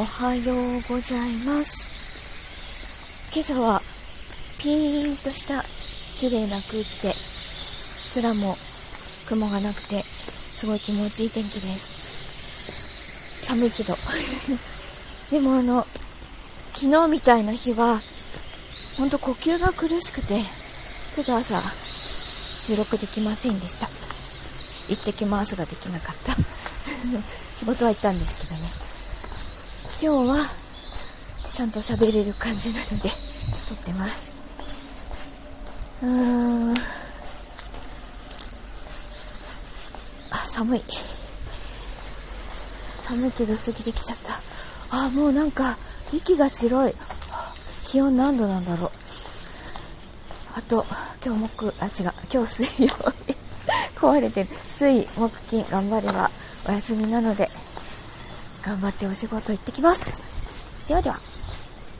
おはようございます。今朝はピーンとした綺麗な空気で空も雲がなくてすごい気持ちいい天気です。寒いけど。でもあの昨日みたいな日はほんと呼吸が苦しくてちょっと朝収録できませんでした。行ってきますができなかった。仕事は行ったんですけどね。今日はちゃんと喋れる感じなので撮ってます。うーん。あ寒い。寒いけど過ぎてきちゃった。あもうなんか息が白い。気温何度なんだろう。あと今日木あ違う。今日水曜日。壊れてる。水木金頑張ればお休みなので。頑張ってお仕事行ってきます。ではでは。